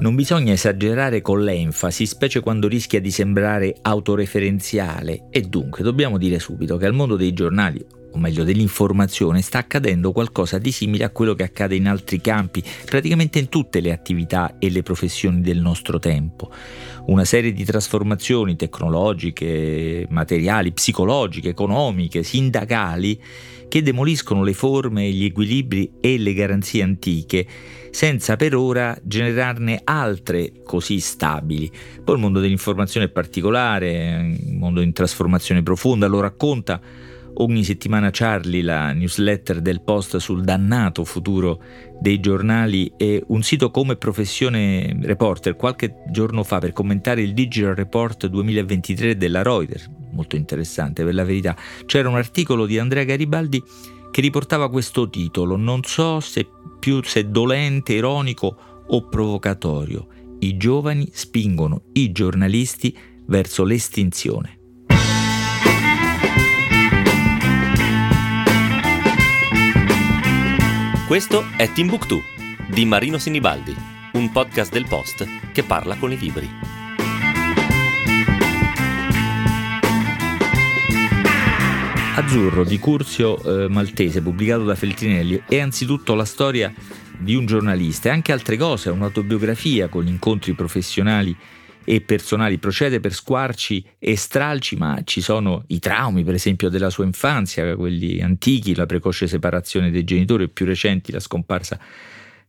Non bisogna esagerare con l'enfasi, specie quando rischia di sembrare autoreferenziale, e dunque dobbiamo dire subito che al mondo dei giornali, o meglio dell'informazione, sta accadendo qualcosa di simile a quello che accade in altri campi, praticamente in tutte le attività e le professioni del nostro tempo. Una serie di trasformazioni tecnologiche, materiali, psicologiche, economiche, sindacali, che demoliscono le forme, gli equilibri e le garanzie antiche, senza per ora generarne altre così stabili. Poi il mondo dell'informazione è particolare, un mondo in trasformazione profonda, lo racconta ogni settimana Charlie, la newsletter del post sul dannato futuro dei giornali e un sito come Professione Reporter qualche giorno fa per commentare il Digital Report 2023 della Reuters, molto interessante per la verità, c'era un articolo di Andrea Garibaldi che riportava questo titolo, non so se più se dolente, ironico o provocatorio. I giovani spingono i giornalisti verso l'estinzione. Questo è Timbuktu di Marino Sinibaldi, un podcast del Post che parla con i libri. Azzurro di Curzio eh, Maltese, pubblicato da Feltrinelli, è anzitutto la storia di un giornalista e anche altre cose, un'autobiografia con incontri professionali e personali, procede per squarci e stralci, ma ci sono i traumi, per esempio, della sua infanzia, quelli antichi, la precoce separazione dei genitori e più recenti la scomparsa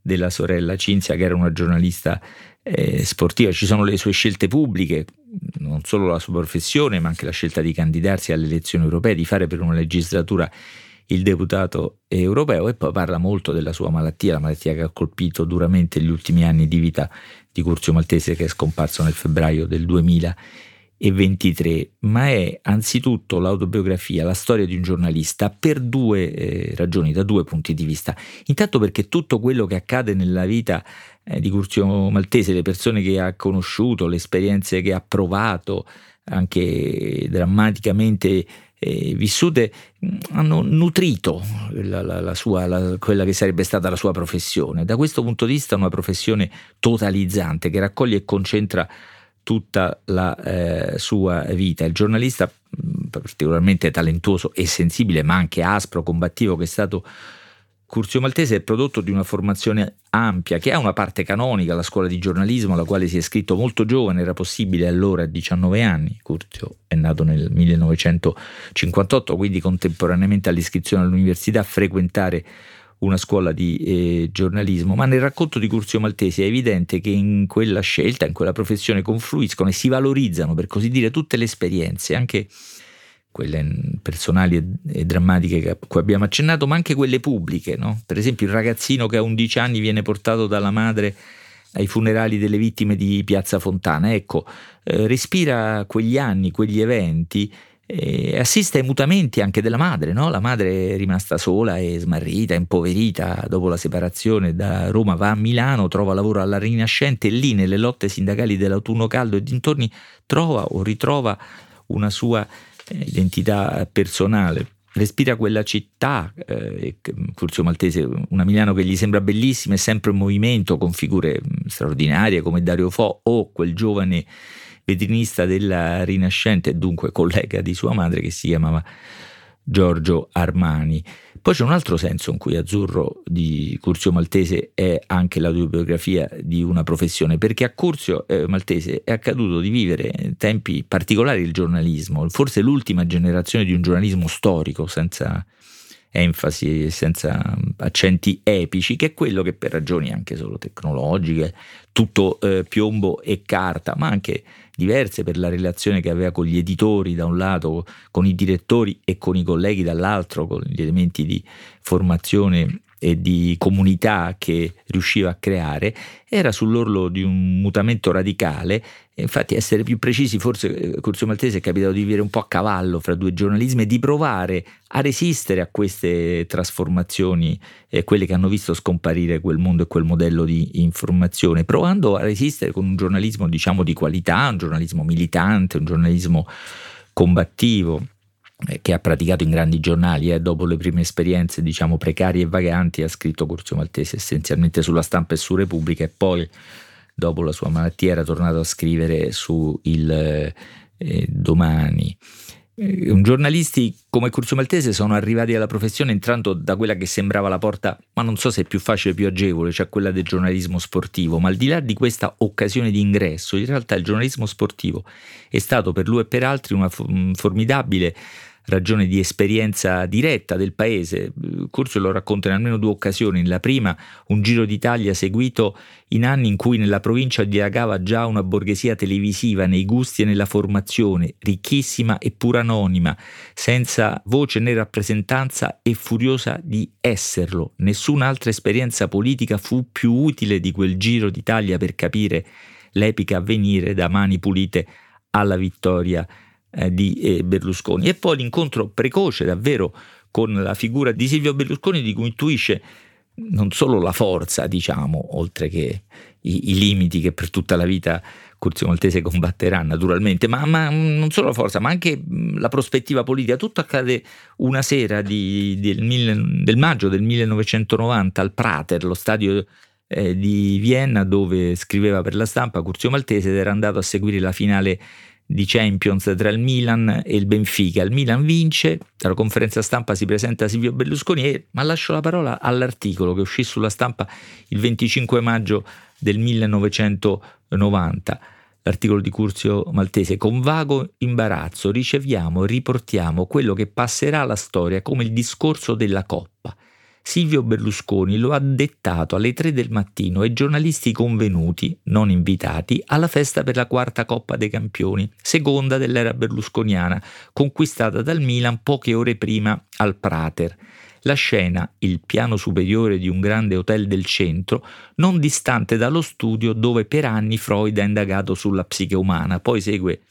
della sorella Cinzia, che era una giornalista eh, sportiva. Ci sono le sue scelte pubbliche, non solo la sua professione, ma anche la scelta di candidarsi alle elezioni europee, di fare per una legislatura il deputato europeo e poi parla molto della sua malattia, la malattia che ha colpito duramente gli ultimi anni di vita di Curzio Maltese che è scomparso nel febbraio del 2023, ma è anzitutto l'autobiografia, la storia di un giornalista per due eh, ragioni, da due punti di vista. Intanto perché tutto quello che accade nella vita eh, di Curzio Maltese, le persone che ha conosciuto, le esperienze che ha provato, anche drammaticamente eh, vissute hanno nutrito la, la, la sua, la, quella che sarebbe stata la sua professione. Da questo punto di vista una professione totalizzante che raccoglie e concentra tutta la eh, sua vita. Il giornalista particolarmente talentuoso e sensibile, ma anche aspro, combattivo che è stato Curzio Maltese è prodotto di una formazione ampia che ha una parte canonica, la scuola di giornalismo alla quale si è iscritto molto giovane, era possibile allora a 19 anni, Curzio è nato nel 1958, quindi contemporaneamente all'iscrizione all'università frequentare una scuola di eh, giornalismo, ma nel racconto di Curzio Maltese è evidente che in quella scelta, in quella professione confluiscono e si valorizzano, per così dire, tutte le esperienze, anche quelle personali e, drammatiche a cui abbiamo accennato, ma anche quelle pubbliche. No? Per esempio il ragazzino che a 11 anni viene portato dalla madre ai funerali delle vittime di Piazza Fontana, ecco, eh, respira quegli anni, quegli eventi e assiste ai mutamenti anche della madre, no? la madre è rimasta sola e smarrita, impoverita dopo la separazione da Roma, va a Milano, trova lavoro alla Rinascente e lì nelle lotte sindacali dell'autunno caldo e dintorni trova o ritrova una sua identità personale. Respira quella città, eh, Curzio Maltese, una Milano che gli sembra bellissima, è sempre in movimento con figure mm, straordinarie come Dario Fo o quel giovane vetrinista della Rinascente e dunque collega di sua madre che si chiamava Giorgio Armani. Poi c'è un altro senso in cui Azzurro di Curzio Maltese è anche l'autobiografia di una professione, perché a Curzio eh, Maltese è accaduto di vivere tempi particolari del giornalismo, forse l'ultima generazione di un giornalismo storico, senza enfasi, senza accenti epici, che è quello che per ragioni anche solo tecnologiche, tutto eh, piombo e carta, ma anche diverse per la relazione che aveva con gli editori da un lato, con i direttori e con i colleghi dall'altro, con gli elementi di formazione e di comunità che riusciva a creare, era sull'orlo di un mutamento radicale. Infatti, essere più precisi, forse eh, Curzio Maltese è capitato di vivere un po' a cavallo fra due giornalismi e di provare a resistere a queste trasformazioni, eh, quelle che hanno visto scomparire quel mondo e quel modello di informazione, provando a resistere con un giornalismo, diciamo, di qualità, un giornalismo militante, un giornalismo combattivo che ha praticato in grandi giornali, eh, dopo le prime esperienze diciamo precarie e vaganti, ha scritto Curzio Maltese essenzialmente sulla stampa e su Repubblica e poi dopo la sua malattia era tornato a scrivere su il eh, domani. Eh, giornalisti come Curzio Maltese sono arrivati alla professione entrando da quella che sembrava la porta, ma non so se è più facile o più agevole, cioè quella del giornalismo sportivo, ma al di là di questa occasione di ingresso, in realtà il giornalismo sportivo è stato per lui e per altri una formidabile ragione di esperienza diretta del paese. Curzio lo racconta in almeno due occasioni. La prima, un giro d'Italia seguito in anni in cui nella provincia dilagava già una borghesia televisiva nei gusti e nella formazione, ricchissima e anonima, senza voce né rappresentanza e furiosa di esserlo. Nessun'altra esperienza politica fu più utile di quel giro d'Italia per capire l'epica avvenire da mani pulite alla vittoria eh, di eh, Berlusconi. E poi l'incontro precoce davvero con la figura di Silvio Berlusconi di cui intuisce non solo la forza, diciamo, oltre che i, i limiti che per tutta la vita Curzio Maltese combatterà naturalmente, ma, ma, non solo la forza, ma anche la prospettiva politica. Tutto accade una sera di, del, mille, del, maggio del 1990 al Prater, lo stadio eh, di Vienna dove scriveva per la stampa Curzio Maltese ed era andato a seguire la finale di Champions tra il Milan e il Benfica. Il Milan vince, alla conferenza stampa si presenta Silvio Berlusconi e ma lascio la parola all'articolo che uscì sulla stampa il 25 maggio del 1990. L'articolo di Curzio Maltese, con vago imbarazzo riceviamo e riportiamo quello che passerà alla storia come il discorso della Coppa Silvio Berlusconi lo ha dettato alle 3 del mattino ai giornalisti convenuti, non invitati, alla festa per la quarta Coppa dei Campioni, seconda dell'era berlusconiana, conquistata dal Milan poche ore prima al Prater. La scena, il piano superiore di un grande hotel del centro, non distante dallo studio dove per anni Freud ha indagato sulla psiche umana. Poi segue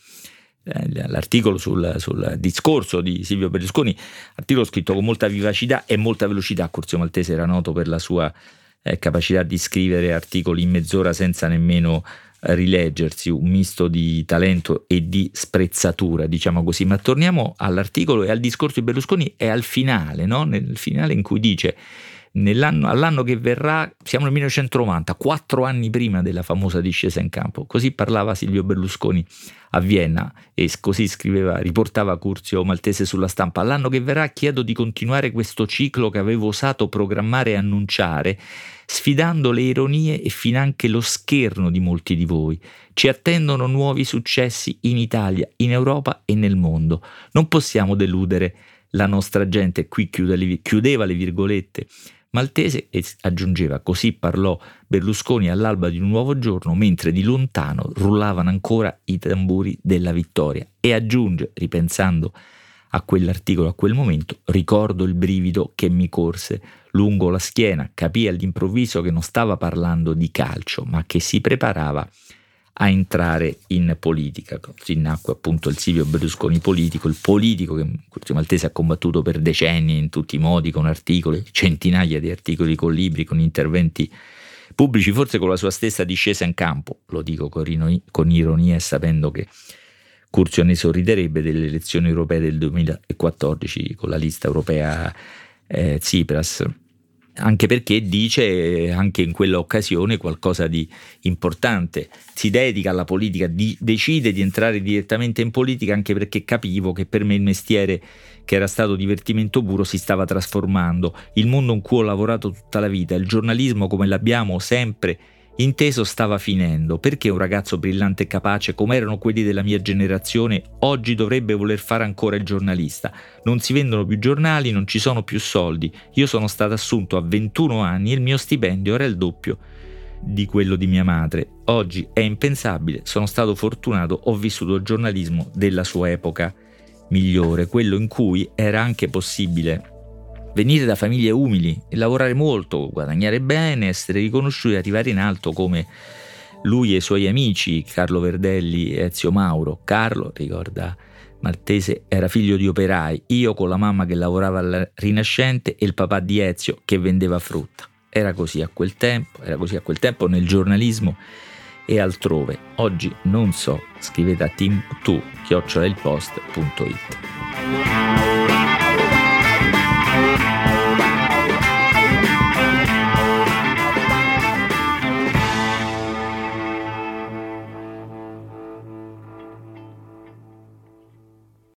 l'articolo sul, sul, discorso di Silvio Berlusconi, articolo scritto con molta vivacità e molta velocità. Curzio Maltese era noto per la sua eh, capacità di scrivere articoli in mezz'ora senza nemmeno eh, rileggersi, un misto di talento e di sprezzatura, diciamo così. Ma torniamo all'articolo e al discorso di Berlusconi e al finale, no? nel finale in cui dice all'anno che verrà, siamo nel 1990, quattro anni prima della famosa discesa in campo. Così parlava Silvio Berlusconi a Vienna e così scriveva, riportava Curzio Maltese sulla stampa. All'anno che verrà chiedo di continuare questo ciclo che avevo osato programmare e annunciare, sfidando le ironie e finanche lo scherno di molti di voi. Ci attendono nuovi successi in Italia, in Europa e nel mondo. Non possiamo deludere la nostra gente, qui chiudeva le virgolette, maltese e aggiungeva così parlò Berlusconi all'alba di un nuovo giorno mentre di lontano rullavano ancora i tamburi della vittoria. E aggiunge ripensando a quell'articolo a quel momento ricordo il brivido che mi corse lungo la schiena capii all'improvviso che non stava parlando di calcio ma che si preparava a entrare in politica. Così nacque appunto il Silvio Berlusconi politico, il politico che Curzio Maltese ha combattuto per decenni in tutti i modi, con articoli, centinaia di articoli, con libri, con interventi pubblici, forse con la sua stessa discesa in campo, lo dico con, ironia, e sapendo che Curzio ne sorriderebbe delle elezioni europee del 2014 con la lista europea eh, Tsipras anche perché dice anche in quella occasione qualcosa di importante, si dedica alla politica, di, decide di entrare direttamente in politica anche perché capivo che per me il mestiere che era stato divertimento puro si stava trasformando, il mondo in cui ho lavorato tutta la vita, il giornalismo come l'abbiamo sempre Inteso stava finendo, perché un ragazzo brillante e capace come erano quelli della mia generazione oggi dovrebbe voler fare ancora il giornalista? Non si vendono più giornali, non ci sono più soldi. Io sono stato assunto a 21 anni e il mio stipendio era il doppio di quello di mia madre. Oggi è impensabile, sono stato fortunato, ho vissuto il giornalismo della sua epoca migliore, quello in cui era anche possibile venire da famiglie umili e lavorare molto, guadagnare bene, essere riconosciuti e arrivare in alto come lui e i suoi amici, Carlo Verdelli e Ezio Mauro. Carlo, ricorda Martese, era figlio di operai, io con la mamma che lavorava al Rinascente e il papà di Ezio che vendeva frutta. Era così a quel tempo, era così a quel tempo nel giornalismo e altrove. Oggi non so, scrivete a team2 chiocciolailpost.it.